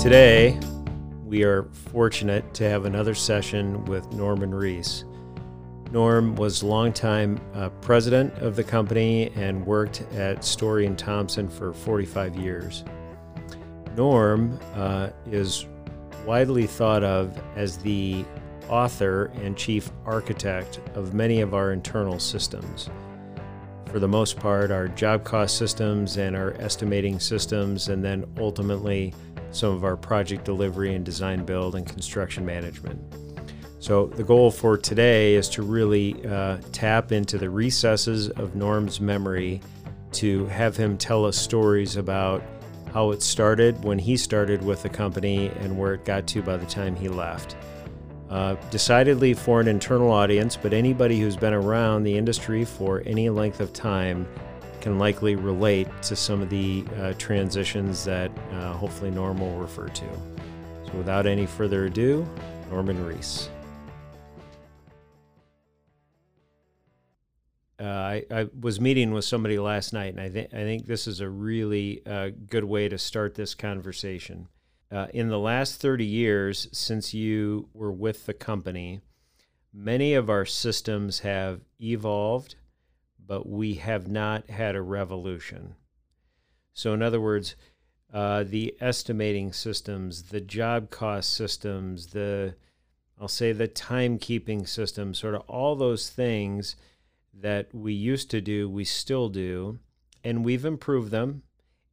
Today, we are fortunate to have another session with Norman Reese. Norm was longtime uh, president of the company and worked at Story and Thompson for 45 years. Norm uh, is widely thought of as the author and chief architect of many of our internal systems. For the most part, our job cost systems and our estimating systems, and then ultimately some of our project delivery and design build and construction management. So, the goal for today is to really uh, tap into the recesses of Norm's memory to have him tell us stories about how it started when he started with the company and where it got to by the time he left. Uh, decidedly for an internal audience, but anybody who's been around the industry for any length of time can likely relate to some of the uh, transitions that uh, hopefully Norm will refer to. So, without any further ado, Norman Reese. Uh, I, I, was meeting with somebody last night, and I, th- I think this is a really uh, good way to start this conversation. Uh, in the last 30 years since you were with the company, many of our systems have evolved, but we have not had a revolution. So, in other words, uh, the estimating systems, the job cost systems, the I'll say the timekeeping system, sort of all those things that we used to do, we still do, and we've improved them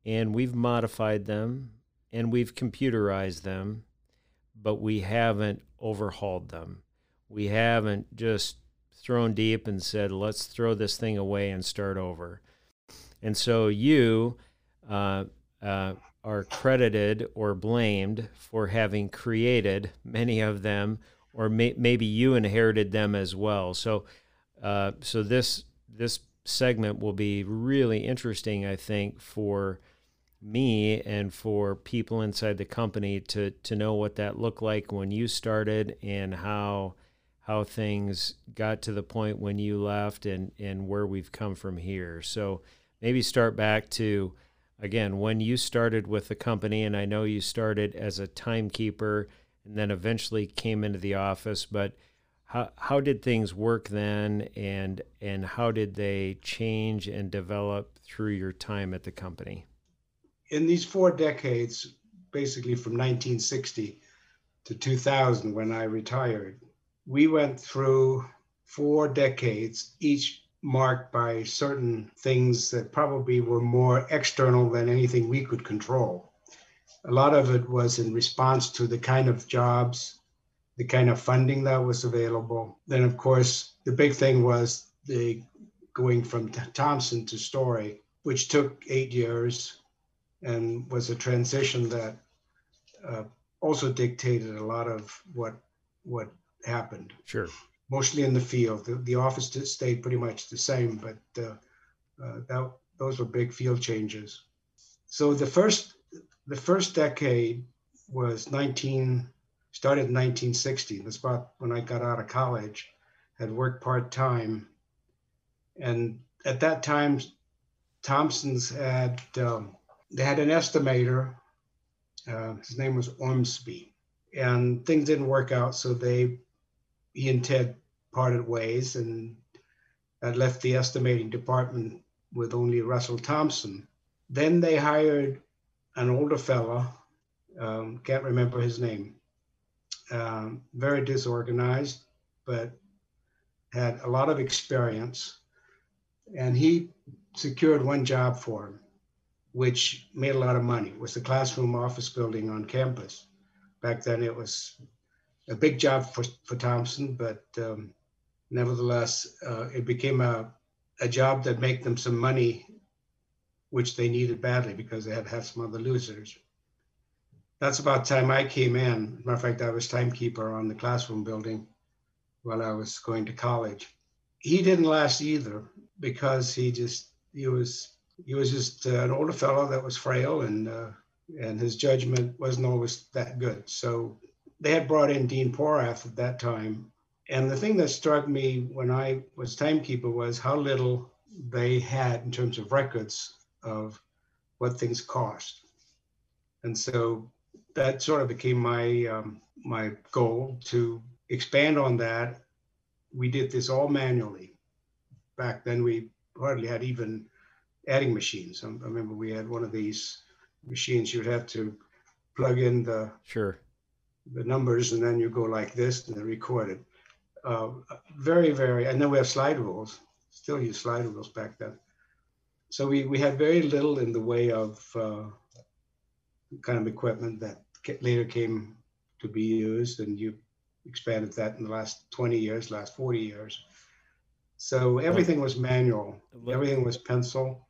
and we've modified them and we've computerized them, but we haven't overhauled them. We haven't just thrown deep and said, let's throw this thing away and start over. And so you uh, uh, are credited or blamed for having created many of them, or may- maybe you inherited them as well. So, uh, so this this segment will be really interesting, I think, for me and for people inside the company to to know what that looked like when you started and how how things got to the point when you left and and where we've come from here. So maybe start back to again when you started with the company and I know you started as a timekeeper and then eventually came into the office but how how did things work then and and how did they change and develop through your time at the company? in these four decades, basically from 1960 to 2000, when I retired, we went through four decades, each marked by certain things that probably were more external than anything we could control. A lot of it was in response to the kind of jobs, the kind of funding that was available. Then, of course, the big thing was the going from Thompson to Story, which took eight years and was a transition that uh, also dictated a lot of what what happened. Sure. Mostly in the field. The, the office stayed pretty much the same, but uh, uh, that those were big field changes. So the first the first decade was 19 started in 1960. That's about when I got out of college. Had worked part time, and at that time, Thompson's had um, they had an estimator. Uh, his name was Ormsby, and things didn't work out. So they, he and Ted parted ways, and that left the estimating department with only Russell Thompson. Then they hired an older fellow, um, can't remember his name, um, very disorganized, but had a lot of experience. And he secured one job for him which made a lot of money. It was the classroom office building on campus. Back then, it was a big job for, for Thompson, but um, nevertheless, uh, it became a, a job that made them some money, which they needed badly because they had to have some other losers. That's about time I came in. Matter of fact, I was timekeeper on the classroom building while I was going to college. He didn't last either because he just he was he was just uh, an older fellow that was frail and uh, and his judgment wasn't always that good. So they had brought in Dean Porath at that time. And the thing that struck me when I was timekeeper was how little they had in terms of records of what things cost. And so that sort of became my um, my goal to expand on that. We did this all manually. Back then, we hardly had even adding machines. I remember we had one of these machines you'd have to plug in the sure the numbers and then you go like this and then record it. Uh, very, very, and then we have slide rules, still use slide rules back then. So we, we had very little in the way of uh, kind of equipment that later came to be used and you expanded that in the last 20 years, last 40 years. So everything was manual, everything was pencil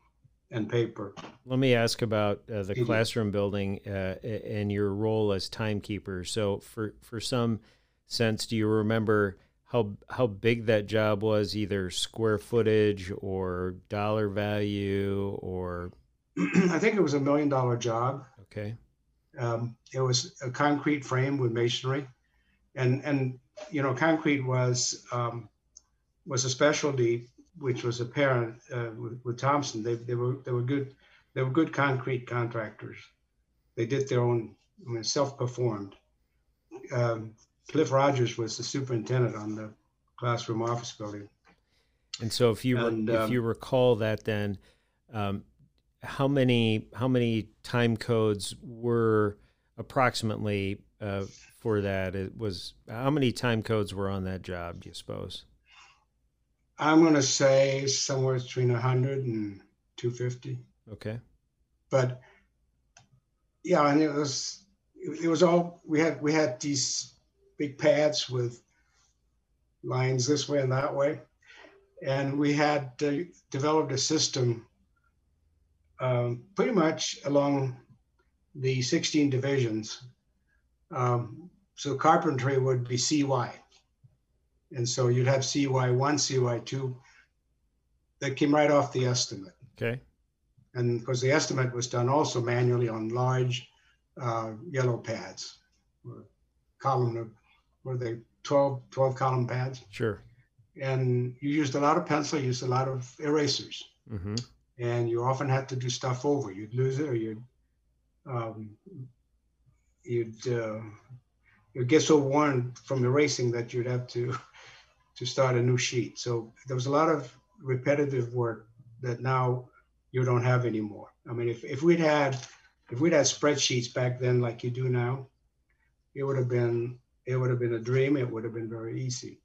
and paper. Let me ask about uh, the classroom building uh, and your role as timekeeper. So, for for some sense, do you remember how how big that job was, either square footage or dollar value, or? I think it was a million dollar job. Okay. Um, it was a concrete frame with masonry, and and you know concrete was um, was a specialty which was apparent uh, with, with, Thompson. They, they were they were good they were good concrete contractors. They did their own I mean, self-performed. Um, Cliff Rogers was the superintendent on the classroom office building. And so, if you and, if um, you recall that, then um, how many how many time codes were approximately uh, for that? It was how many time codes were on that job? Do you suppose? I'm going to say somewhere between 100 and 250. Okay. But yeah, and it was it was all we had we had these big pads with lines this way and that way, and we had uh, developed a system um, pretty much along the 16 divisions. Um, so carpentry would be CY and so you'd have CY1, CY2 that came right off the estimate. Okay. And because the estimate was done also manually on large uh, yellow pads, or column, of, were they 12, 12 column pads? Sure. And you used a lot of pencil, you used a lot of erasers. Mm-hmm. And you often had to do stuff over. You'd lose it or you'd, um, you'd, uh, you'd get so worn from erasing that you'd have to to start a new sheet. So there was a lot of repetitive work that now you don't have anymore. I mean, if, if we'd had if we'd had spreadsheets back then like you do now, it would have been it would have been a dream. It would have been very easy.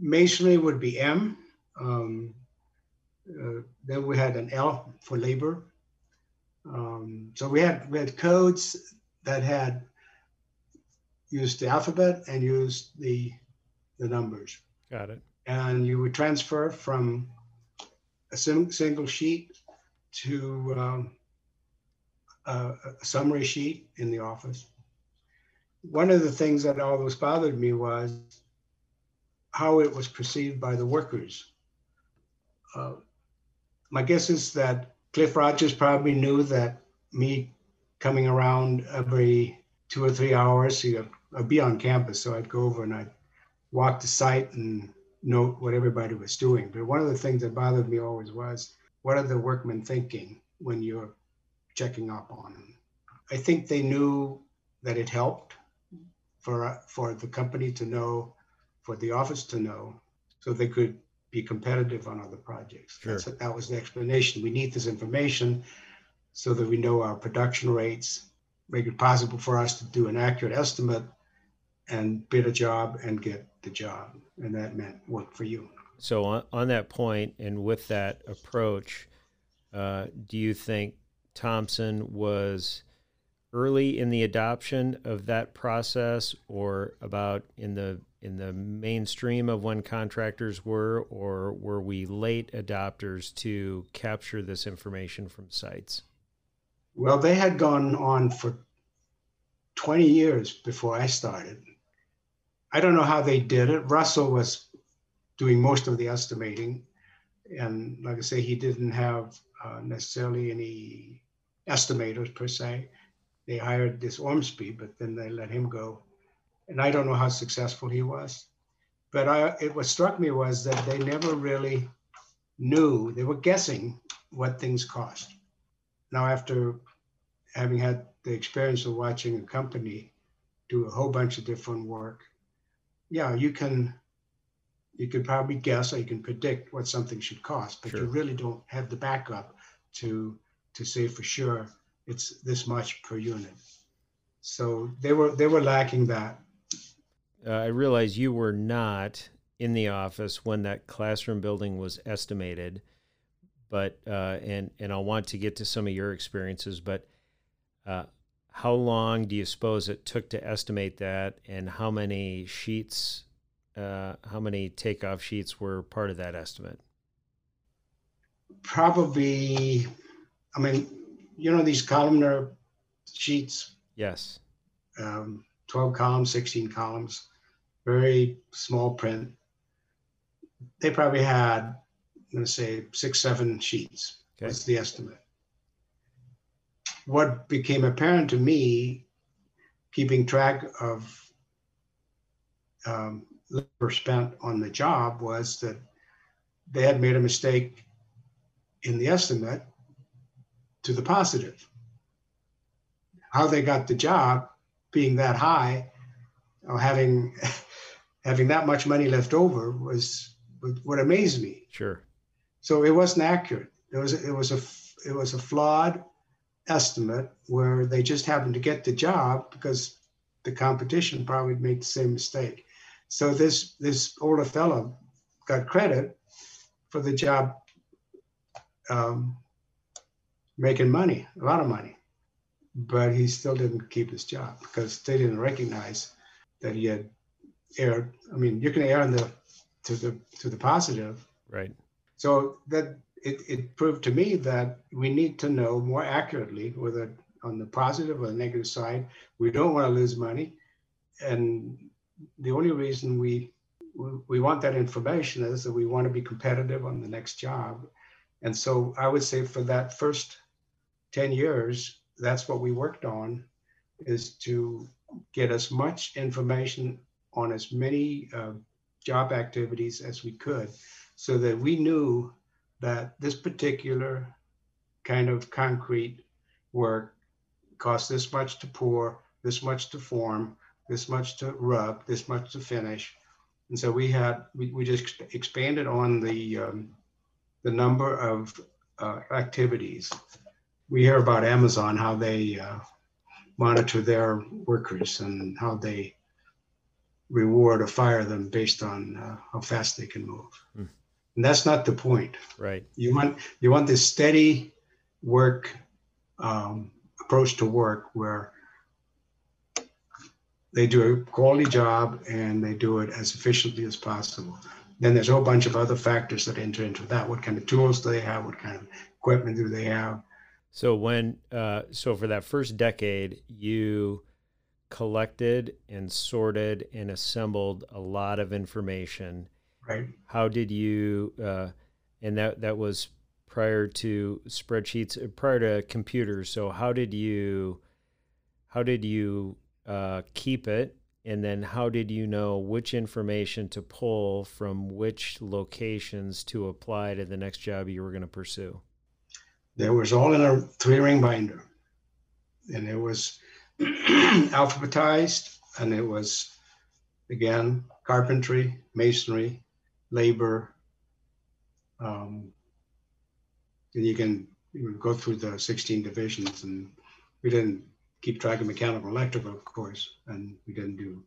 Masonry would be M. Um, uh, then we had an L for labor. Um, so we had we had codes that had used the alphabet and used the the numbers. Got it. And you would transfer from a sim- single sheet to um, a, a summary sheet in the office. One of the things that always bothered me was how it was perceived by the workers. Uh, my guess is that Cliff Rogers probably knew that me coming around every two or three hours, I'd be on campus, so I'd go over and I'd walk the site and note what everybody was doing. But one of the things that bothered me always was what are the workmen thinking when you're checking up on them? I think they knew that it helped for for the company to know, for the office to know, so they could be competitive on other projects. Sure. That's, that was the explanation. We need this information so that we know our production rates, make it possible for us to do an accurate estimate and bid a job and get the job. And that meant work for you. So, on, on that point and with that approach, uh, do you think Thompson was early in the adoption of that process or about in the in the mainstream of when contractors were or were we late adopters to capture this information from sites well they had gone on for 20 years before i started I don't know how they did it. Russell was doing most of the estimating. And like I say, he didn't have uh, necessarily any estimators per se. They hired this Ormsby, but then they let him go. And I don't know how successful he was. But I, it what struck me was that they never really knew, they were guessing what things cost. Now, after having had the experience of watching a company do a whole bunch of different work, yeah, you can you can probably guess or you can predict what something should cost, but sure. you really don't have the backup to to say for sure it's this much per unit. So they were they were lacking that. Uh, I realize you were not in the office when that classroom building was estimated, but uh, and and I'll want to get to some of your experiences, but uh, how long do you suppose it took to estimate that, and how many sheets, uh, how many takeoff sheets were part of that estimate? Probably, I mean, you know these columnar sheets. Yes. Um, Twelve columns, sixteen columns, very small print. They probably had, I'm going to say, six, seven sheets. Okay. That's the estimate what became apparent to me, keeping track of um, labor spent on the job, was that they had made a mistake in the estimate to the positive. How they got the job being that high, or having having that much money left over was what amazed me. Sure. So it wasn't accurate. It was it was a it was a flawed estimate where they just happened to get the job because the competition probably made the same mistake. So this this older fellow got credit for the job um, making money, a lot of money, but he still didn't keep his job because they didn't recognize that he had erred. I mean, you can err on the to the to the positive, right? So that it, it proved to me that we need to know more accurately whether on the positive or the negative side, we don't want to lose money. And the only reason we we want that information is that we want to be competitive on the next job. And so I would say for that first 10 years, that's what we worked on is to get as much information on as many uh, job activities as we could so that we knew that this particular kind of concrete work costs this much to pour, this much to form, this much to rub, this much to finish. And so we had, we, we just expanded on the, um, the number of uh, activities. We hear about Amazon, how they uh, monitor their workers and how they reward or fire them based on uh, how fast they can move. Mm. And that's not the point. Right. You want you want this steady work um, approach to work where they do a quality job and they do it as efficiently as possible. Then there's a whole bunch of other factors that enter into that. What kind of tools do they have? What kind of equipment do they have? So when uh, so for that first decade, you collected and sorted and assembled a lot of information Right. How did you, uh, and that that was prior to spreadsheets, uh, prior to computers. So how did you, how did you uh, keep it, and then how did you know which information to pull from which locations to apply to the next job you were going to pursue? There was all in a three-ring binder, and it was alphabetized, and it was again carpentry, masonry, labor. Um, and you can you go through the 16 divisions and we didn't keep track of mechanical electrical, of course, and we didn't do,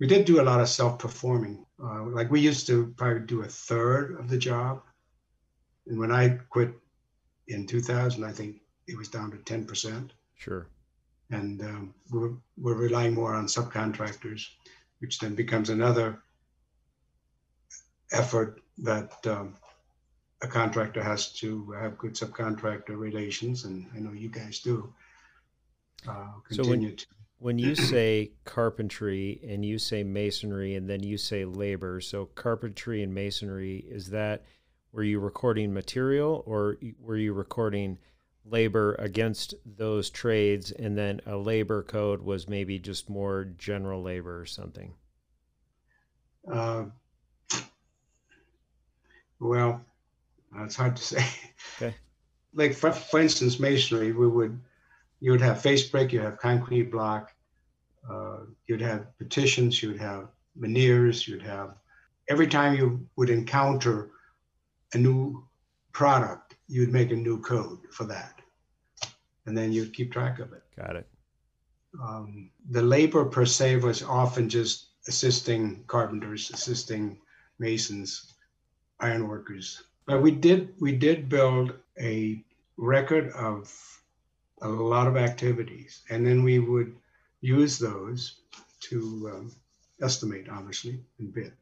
we did do a lot of self-performing. Uh, like we used to probably do a third of the job. And when I quit in 2000, I think it was down to 10%. Sure. And um, we're, we're relying more on subcontractors, which then becomes another effort that um, a contractor has to have good subcontractor relations, and I know you guys do. Uh, so when, to... when you say carpentry and you say masonry and then you say labor, so carpentry and masonry is that were you recording material or were you recording labor against those trades and then a labor code was maybe just more general labor or something? Uh, well, it's hard to say. Okay. Like for, for instance, masonry, we would you would have face brick, you have concrete block, uh, you'd have petitions, you'd have veneers, you'd have every time you would encounter a new product, you'd make a new code for that. And then you'd keep track of it. Got it. Um, the labor per se was often just assisting carpenters, assisting masons, ironworkers. But we did we did build a record of a lot of activities, and then we would use those to um, estimate, obviously, and bid.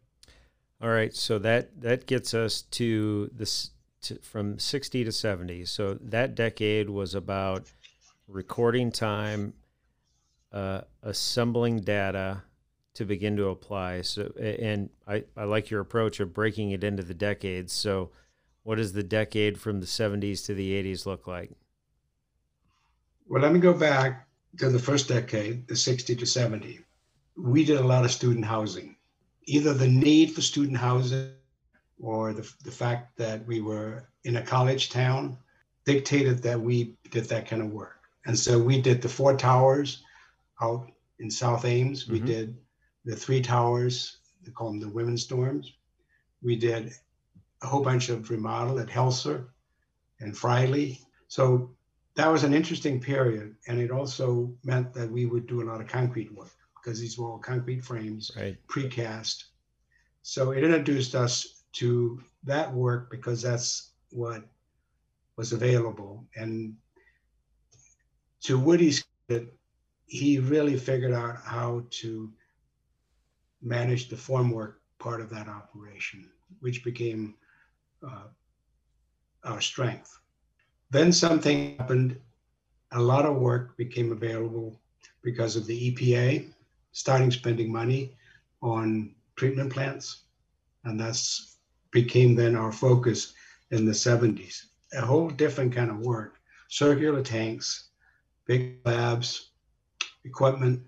All right, so that that gets us to this to, from 60 to 70. So that decade was about recording time, uh, assembling data to begin to apply. So, and I, I like your approach of breaking it into the decades. So, what does the decade from the 70s to the 80s look like? Well, let me go back to the first decade, the 60 to 70. We did a lot of student housing. Either the need for student housing or the, the fact that we were in a college town dictated that we did that kind of work. And so we did the four towers out in South Ames. We mm-hmm. did the three towers, they call them the women's dorms. We did a whole bunch of remodel at Helser and Friley. So that was an interesting period. And it also meant that we would do a lot of concrete work because these were all concrete frames, right. precast. So it introduced us to that work because that's what was available. And to Woody's he really figured out how to manage the formwork part of that operation, which became uh, our strength. Then something happened. A lot of work became available because of the EPA starting spending money on treatment plants. And that's became then our focus in the 70s. A whole different kind of work, circular tanks, big labs, equipment,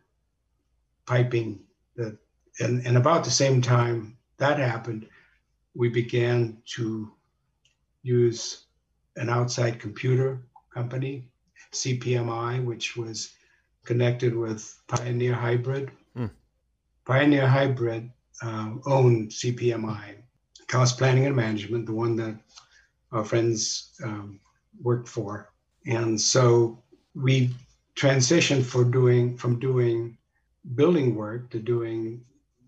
piping, that and, and about the same time that happened, we began to use an outside computer company, CPMI, which was connected with Pioneer Hybrid. Hmm. Pioneer Hybrid um, owned CPMI, Cost Planning and Management, the one that our friends um, worked for. And so we transitioned for doing from doing building work to doing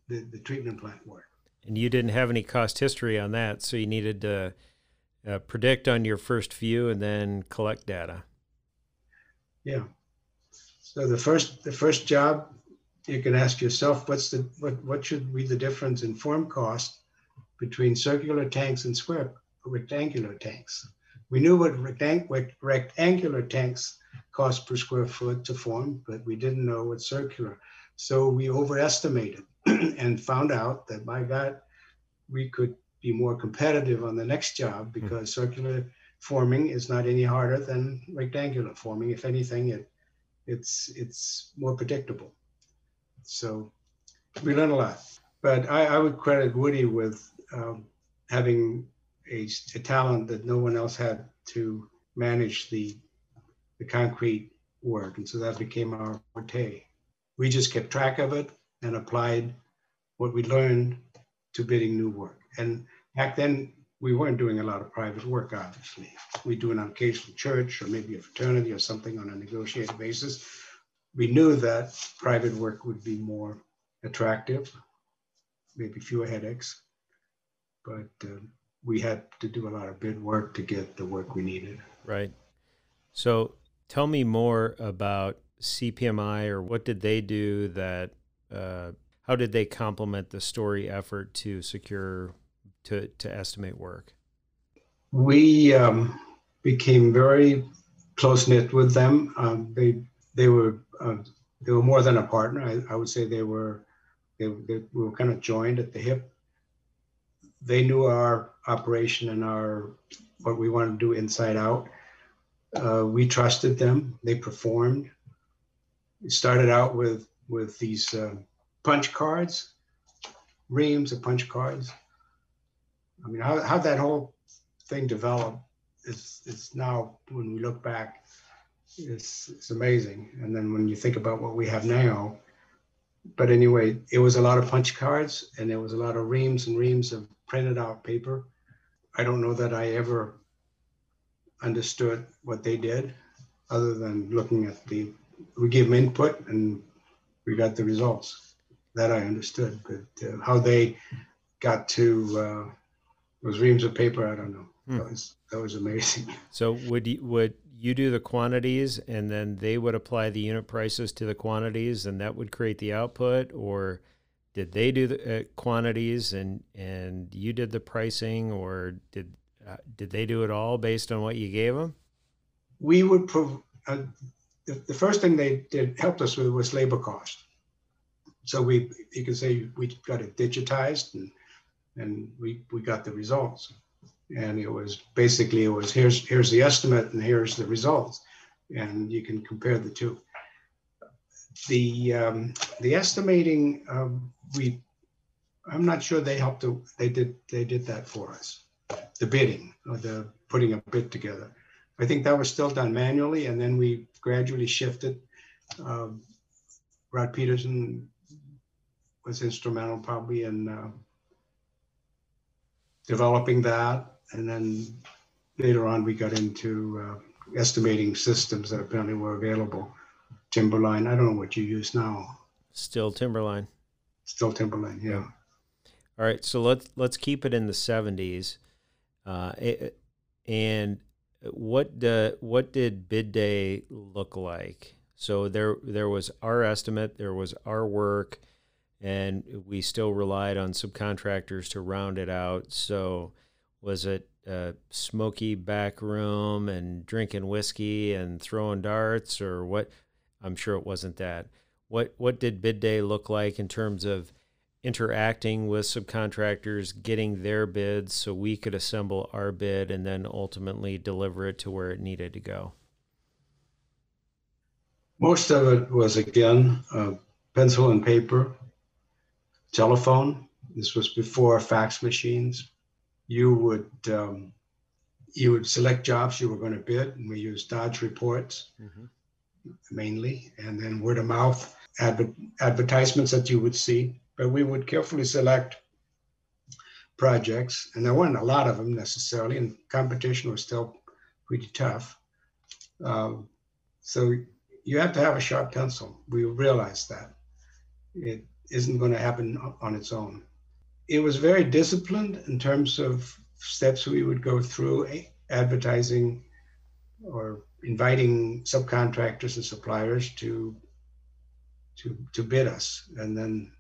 the, the treatment plant work. And you didn't have any cost history on that, so you needed to uh, predict on your first view and then collect data. Yeah. So the first the first job, you can ask yourself, what's the what what should be the difference in form cost between circular tanks and square rectangular tanks? We knew what rectang- rectangular tanks cost per square foot to form, but we didn't know what circular. So we overestimated and found out that by God, we could be more competitive on the next job hmm. because mm-hmm. circular forming is not any harder than rectangular forming. If anything, it it's it's more predictable. So we learned a lot. But I, I would credit Woody with um, having a, a talent that no one else had to manage the the concrete work, and so that became our forte. We just kept track of it and applied what we learned to bidding new work. And back then, we weren't doing a lot of private work, obviously. We do an occasional church or maybe a fraternity or something on a negotiated basis. We knew that private work would be more attractive, maybe fewer headaches, but uh, we had to do a lot of bid work to get the work we needed. Right. So tell me more about CPMI or what did they do that uh, how did they complement the story effort to secure to to estimate work? We um, became very close knit with them. Um, they they were uh, they were more than a partner. I, I would say they were they, they we were kind of joined at the hip. They knew our operation and our what we wanted to do inside out. Uh, we trusted them. They performed. It started out with with these uh, punch cards, reams of punch cards. I mean, how, how that whole thing developed is, is now, when we look back, it's, it's amazing. And then when you think about what we have now, but anyway, it was a lot of punch cards and there was a lot of reams and reams of printed out paper. I don't know that I ever understood what they did other than looking at the, we gave them input and we got the results. That I understood, but uh, how they got to uh, those reams of paper, I don't know. Hmm. That was that was amazing. So would you would you do the quantities and then they would apply the unit prices to the quantities and that would create the output or did they do the uh, quantities and and you did the pricing or did uh, did they do it all based on what you gave them? We would prov- uh, the, the first thing they did helped us with was labor cost. So we you can say we got it digitized and and we we got the results. And it was basically it was here's here's the estimate and here's the results. And you can compare the two. The um, the estimating um, we i'm not sure they helped to, they did they did that for us. The bidding or the putting a bid together. I think that was still done manually and then we gradually shifted um, rod peterson was instrumental probably in uh, developing that and then later on we got into uh, estimating systems that apparently were available. Timberline, I don't know what you use now. Still Timberline. Still Timberline, yeah. All right, so let's let's keep it in the seventies, uh, and what the what did bid day look like? So there there was our estimate, there was our work, and we still relied on subcontractors to round it out. So was it a smoky back room and drinking whiskey and throwing darts or what? I'm sure it wasn't that. What what did bid day look like in terms of interacting with subcontractors getting their bids so we could assemble our bid and then ultimately deliver it to where it needed to go? Most of it was again uh, pencil and paper telephone this was before fax machines you would um, you would select jobs you were going to bid, and we used Dodge reports mm-hmm. mainly, and then word of mouth adver- advertisements that you would see. But we would carefully select projects, and there weren't a lot of them necessarily, and competition was still pretty tough. Um, so you have to have a sharp pencil. We realized that it isn't going to happen on its own. It was very disciplined in terms of steps we would go through eh, advertising or inviting subcontractors and suppliers to to to bid us. And then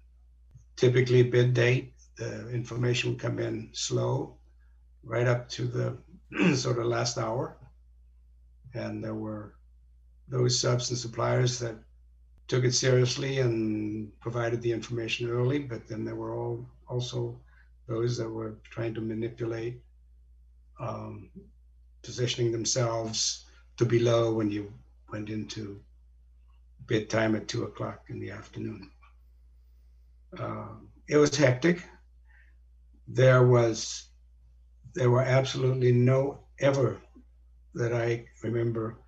typically bid date the information would come in slow right up to the sort of last hour. And there were those subs and suppliers that took it seriously and provided the information early but then there were all also those that were trying to manipulate um, positioning themselves to be low when you went into bid time at two o'clock in the afternoon. Uh, it was hectic. There was, there were absolutely no ever that I remember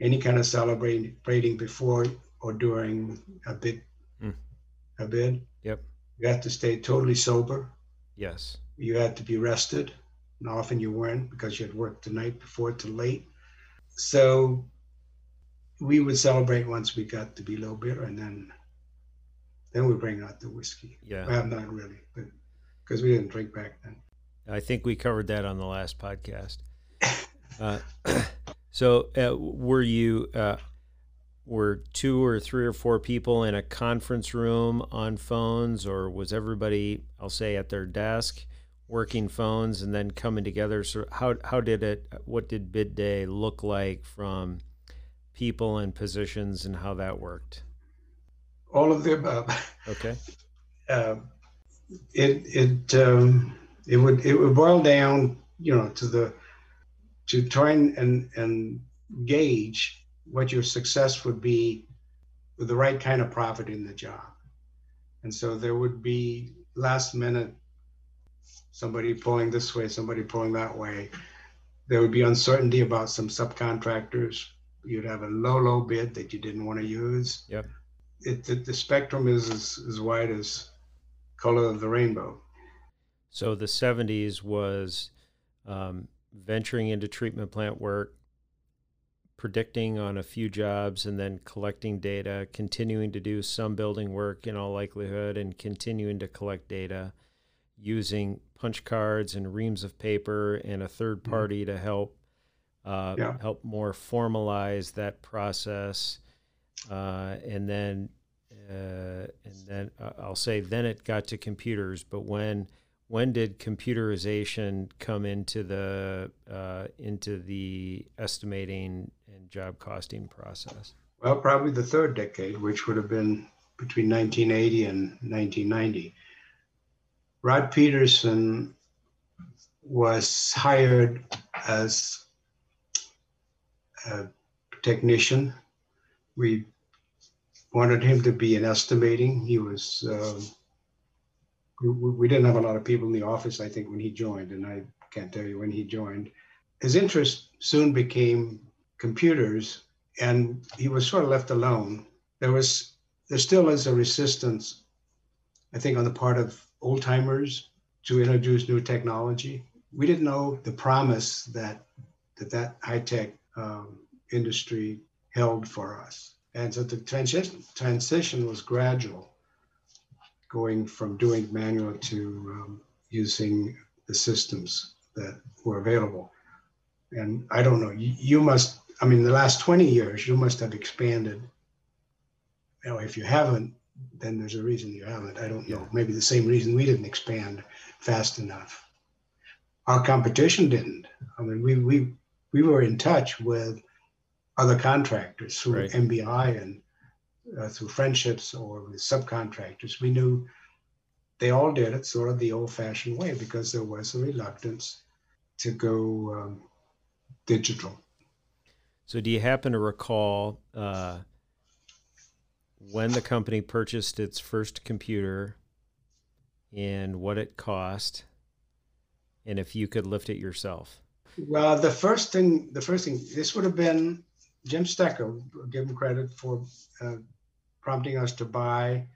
any kind of celebrating before or during a bid. Mm. A bid. Yep. You had to stay totally sober. Yes. You had to be rested. And often you weren't because you had worked the night before too late. So we would celebrate once we got to be low bitter and then then we bring out the whiskey. Yeah. Well, not really, but because we didn't drink back then. I think we covered that on the last podcast. uh, so, uh, were you uh, were two or three or four people in a conference room on phones, or was everybody, I'll say, at their desk working phones and then coming together? So how how did it? What did bid day look like from people and positions, and how that worked? All of the above. Okay. Uh, it it um, it would it would boil down, you know, to the to try and and, and gauge what your success would be with the right kind of profit in the job. And so there would be last minute somebody pulling this way, somebody pulling that way. There would be uncertainty about some subcontractors you'd have a low, low bid that you didn't want to use. Yep. It, the, the spectrum is as, as wide as color of the rainbow. So the 70s was um, venturing into treatment plant work, predicting on a few jobs, and then collecting data, continuing to do some building work in all likelihood, and continuing to collect data using punch cards and reams of paper and a third mm-hmm. party mm-hmm. to help uh, yeah. help more formalize that process. Uh, and then uh, and then uh, I'll say then it got to computers. But when when did computerization come into the uh, into the estimating and job costing process? Well, probably the third decade, which would have been between 1980 and 1990. Rod Peterson was hired as a technician. We wanted him to be in estimating. He was, uh, we, didn't have a lot of people in the office, I think, when he joined, and I can't tell you when he joined. His interest soon became computers, and he was sort of left alone. There was, there still is a resistance, I think, on the part of old timers to introduce new technology. We didn't know the promise that that, that high tech um, industry held for us. And so the transition, transition was gradual, going from doing manual to um, using the systems that were available. And I don't know, you, you, must, I mean, the last 20 years, you must have expanded. Know, if you haven't, then there's a reason you haven't. I don't know. Maybe the same reason we didn't expand fast enough. Our competition didn't. I mean, we, we, we were in touch with other contractors through right. MBI and uh, through friendships or with subcontractors. We knew they all did it sort of the old fashioned way because there was a reluctance to go um, digital. So, do you happen to recall uh, when the company purchased its first computer and what it cost, and if you could lift it yourself? Well, the first thing, the first thing, this would have been Jim Stecker, give him credit for uh, prompting us to buy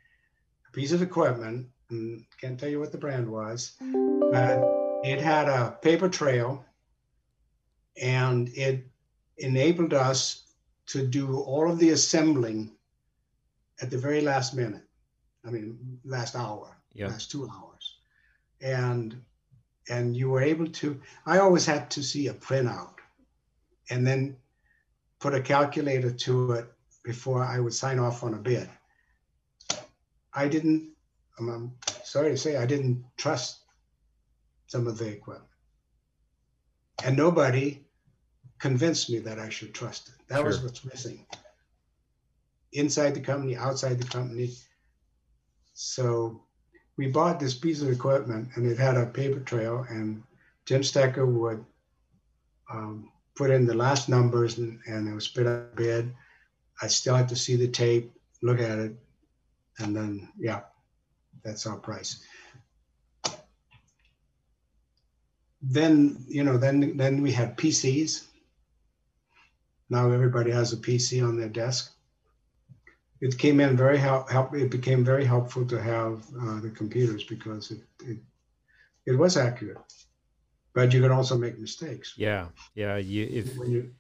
a piece of equipment. And can't tell you what the brand was, but it had a paper trail and it enabled us to do all of the assembling at the very last minute. I mean, last hour, yep. last two hours. And and you were able to i always had to see a printout and then put a calculator to it before I would sign off on a bid. I didn't, I'm, I'm sorry to say, I didn't trust some of the equipment. And nobody convinced me that I should trust it. That sure. was what's missing. Inside the company, outside the company. So we bought this piece of equipment and it had a paper trail and Jim Stecker would um, put in the last numbers and, and it was spit out bid. I still have to see the tape, look at it, and then yeah, that's our price. Then you know, then then we had PCs. Now everybody has a PC on their desk. It came in very help. help it became very helpful to have uh, the computers because it, it it was accurate but you can also make mistakes. Yeah, yeah. You if when you,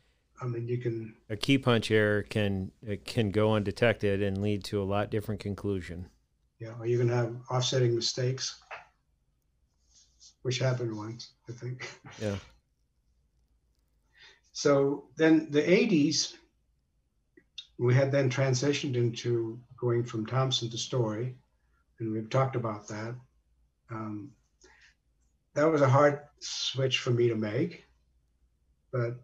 I mean, you can a key punch error can can go undetected and lead to a lot different conclusion. Yeah, or you can have offsetting mistakes, which happened once, I think. Yeah. So then the 80s, we had then transitioned into going from Thompson to Story, and we've talked about that. Um, that was a hard switch for me to make, but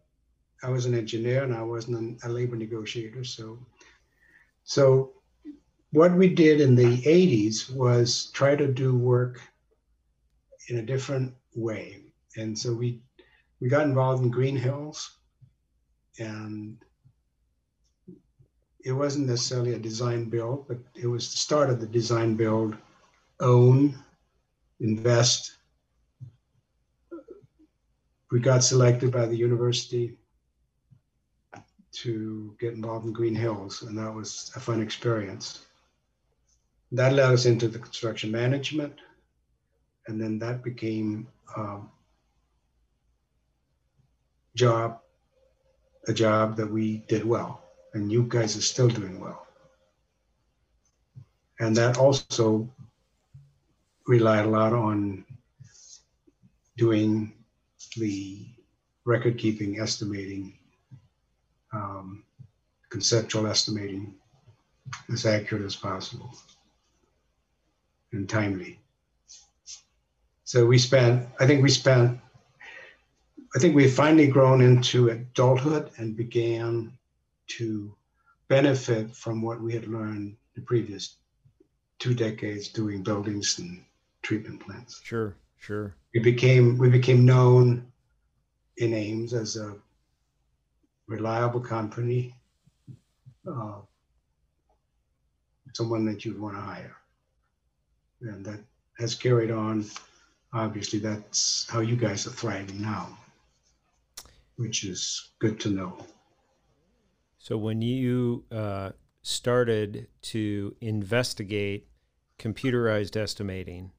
I was an engineer and I wasn't a labor negotiator. So, so what we did in the 80s was try to do work in a different way. And so we we got involved in Green Hills and it wasn't necessarily a design build, but it was the start of the design build, own, invest, we got selected by the university to get involved in Green Hills, and that was a fun experience. That led us into the construction management, and then that became um, job a job that we did well, and you guys are still doing well. And that also relied a lot on doing the record keeping, estimating, um, conceptual estimating as accurate as possible and timely. So we spent, I think we spent, I think we finally grown into adulthood and began to benefit from what we had learned the previous two decades doing buildings and treatment plants. Sure, sure. We became we became known in Ames as a reliable company, uh, someone that you'd want to hire, and that has carried on. Obviously, that's how you guys are thriving now, which is good to know. So when you uh, started to investigate computerized estimating,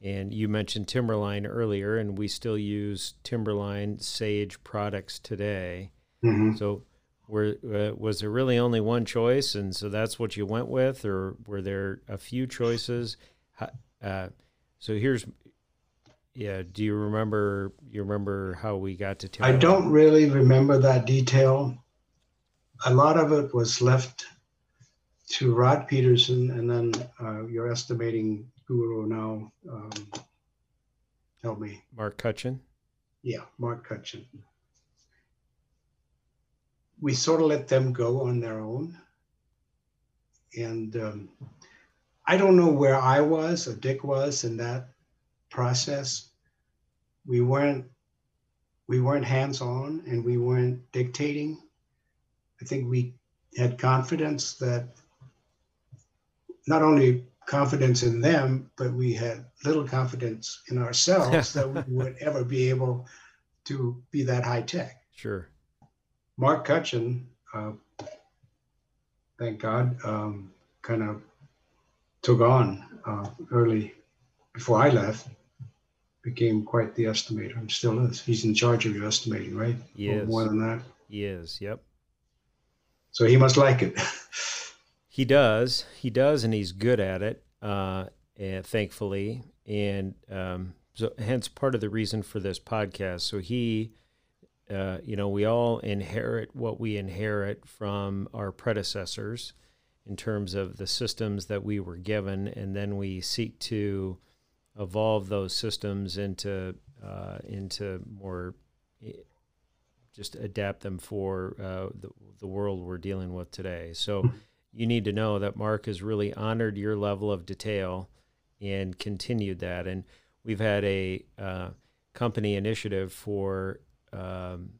and you mentioned Timberline earlier, and we still use Timberline Sage products today. Mm-hmm. So, were uh, was there really only one choice, and so that's what you went with, or were there a few choices? Uh, so here's, yeah. Do you remember? You remember how we got to Timberline? I don't really remember that detail. A lot of it was left to Rod Peterson, and then uh, your estimating guru now. Um, help me. Mark Cutchin. Yeah, Mark Cutchin. We sort of let them go on their own. And um, I don't know where I was or Dick was in that process. We weren't we weren't hands on and we weren't dictating. I think we had confidence that not only confidence in them, but we had little confidence in ourselves that we would ever be able to be that high tech. Sure. Mark Cutchin, uh, thank God, um, kind of took on uh, early before I left, became quite the estimator and still is. He's in charge of your estimating, right? Yes. More than that. He is, yep. So he must like it. He does. He does, and he's good at it. Uh, and thankfully, and um, so hence part of the reason for this podcast. So he, uh, you know, we all inherit what we inherit from our predecessors in terms of the systems that we were given, and then we seek to evolve those systems into uh, into more eh, just adapt them for uh, the, the world we're dealing with today. So you need to know that Mark has really honored your level of detail and continued that. And we've had a uh, company initiative for um,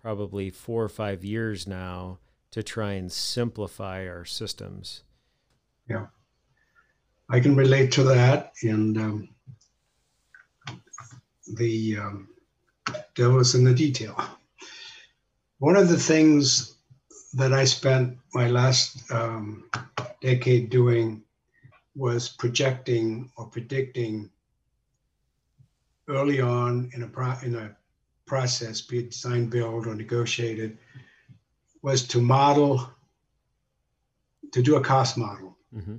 probably four or five years now to try and simplify our systems. Yeah, I can relate to that. And um, the um, devil's in the detail. One of the things that I spent my last um, decade doing was projecting or predicting early on in a pro- in a process, be it design, build, or negotiated, was to model, to do a cost model, mm-hmm.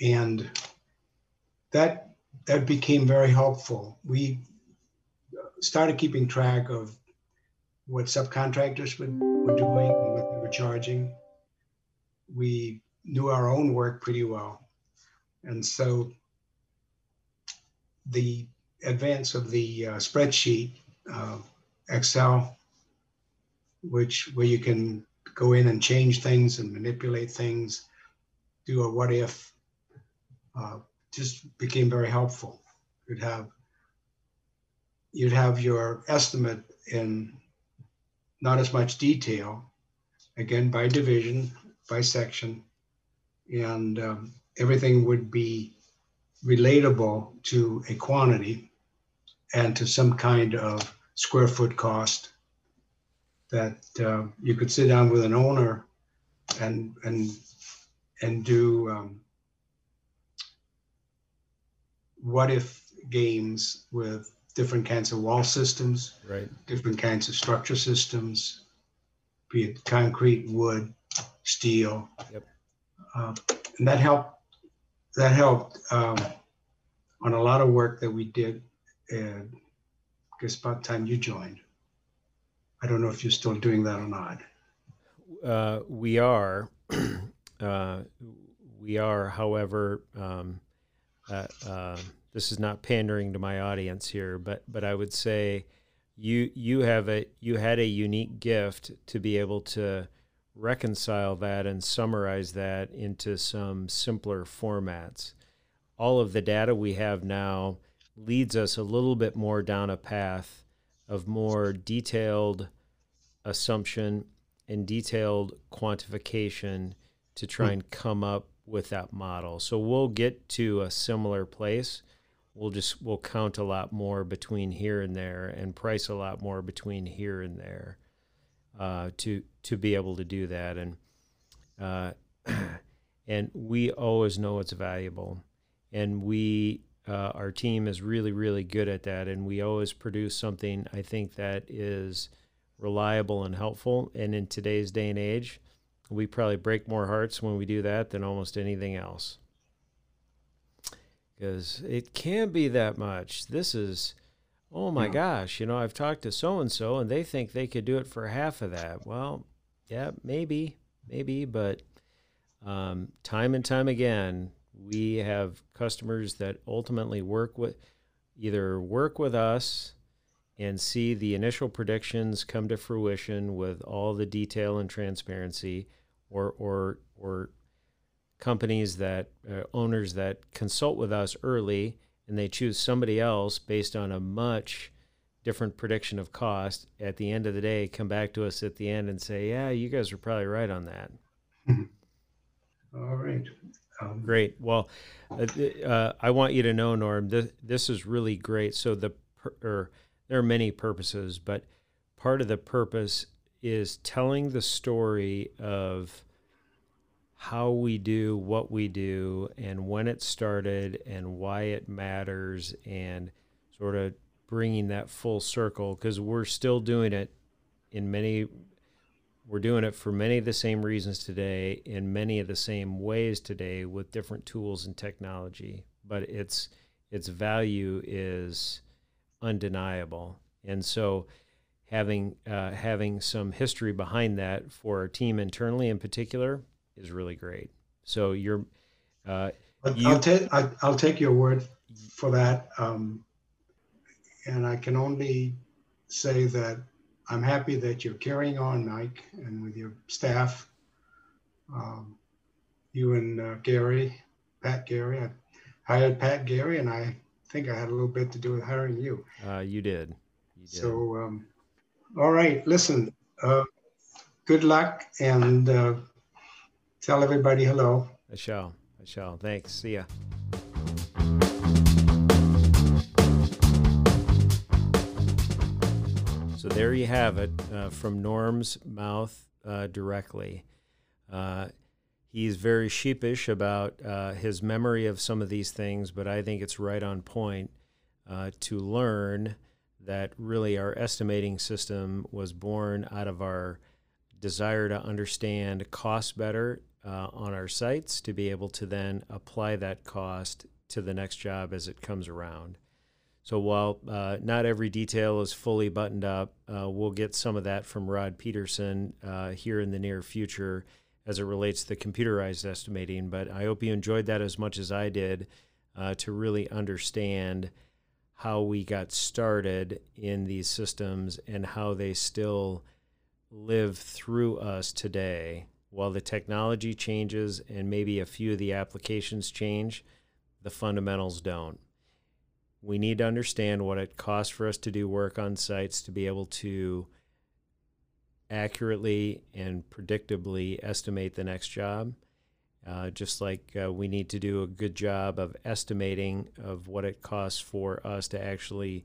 and that that became very helpful. We started keeping track of what subcontractors would, were doing and what they were charging. We knew our own work pretty well. And so the advance of the uh, spreadsheet, uh, Excel, which where you can go in and change things and manipulate things, do a what if, uh, just became very helpful. You'd have you'd have your estimate in not as much detail, again, by division, by section, and um, everything would be relatable to a quantity and to some kind of square foot cost. that uh, you could sit down with an owner and and and do um, what if games with different kinds of wall systems, right? Different kinds of structure systems, be it concrete, wood, steel. Yep. Uh, and that helped. That helped um, on a lot of work that we did. And I guess about time you joined. I don't know if you're still doing that or not. Uh, we are. uh, we are, however, um, uh, uh, this is not pandering to my audience here, but but I would say you you have a you had a unique gift to be able to reconcile that and summarize that into some simpler formats. All of the data we have now leads us a little bit more down a path of more detailed assumption and detailed quantification to try and come up with that model. So we'll get to a similar place. We'll just we'll count a lot more between here and there and price a lot more between here and there uh, to to be able to do that and uh, and we always know it's valuable and we uh, our team is really, really good at that, and we always produce something I think that is reliable and helpful. And in today's day and age, we probably break more hearts when we do that than almost anything else. Because it can't be that much. This is, oh my yeah. gosh, you know, I've talked to so and so, and they think they could do it for half of that. Well, yeah, maybe, maybe, but um, time and time again, we have customers that ultimately work with either work with us and see the initial predictions come to fruition with all the detail and transparency or or or companies that uh, owners that consult with us early and they choose somebody else based on a much different prediction of cost at the end of the day come back to us at the end and say yeah you guys are probably right on that. All right um, great. Well, uh, uh, I want you to know, Norm, this, this is really great. So the or there are many purposes, but part of the purpose is telling the story of how we do what we do and when it started and why it matters and sort of bringing that full circle because we're still doing it in many we're doing it for many of the same reasons today in many of the same ways today with different tools and technology but its its value is undeniable. And so having uh, having some history behind that for our team internally in particular is really great. So you're uh, you, I'll, take I'll take your word for that um, and I can only say that I'm happy that you're carrying on, Mike, and with your staff. Um, you and uh, Gary, Pat Gary. I hired Pat Gary, and I think I had a little bit to do with hiring you. Uh, you did. You did. So, um, all right. Listen. Uh, good luck, and uh, tell everybody hello. I shall. I shall. Thanks. See ya. So there you have it uh, from Norm's mouth uh, directly. Uh, he's very sheepish about uh, his memory of some of these things, but I think it's right on point uh, to learn that really our estimating system was born out of our desire to understand cost better uh, on our sites to be able to then apply that cost to the next job as it comes around. So while uh, not every detail is fully buttoned up, uh, we'll get some of that from Rod Peterson uh, here in the near future as it relates to computerized estimating. But I hope you enjoyed that as much as I did uh, to really understand how we got started in these systems and how they still live through us today. While the technology changes and maybe a few of the applications change, the fundamentals don't we need to understand what it costs for us to do work on sites to be able to accurately and predictably estimate the next job. Uh, just like uh, we need to do a good job of estimating of what it costs for us to actually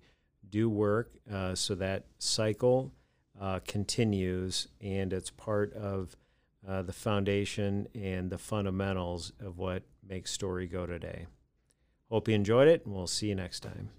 do work, uh, so that cycle uh, continues, and it's part of uh, the foundation and the fundamentals of what makes Story go today. Hope you enjoyed it, and we'll see you next time.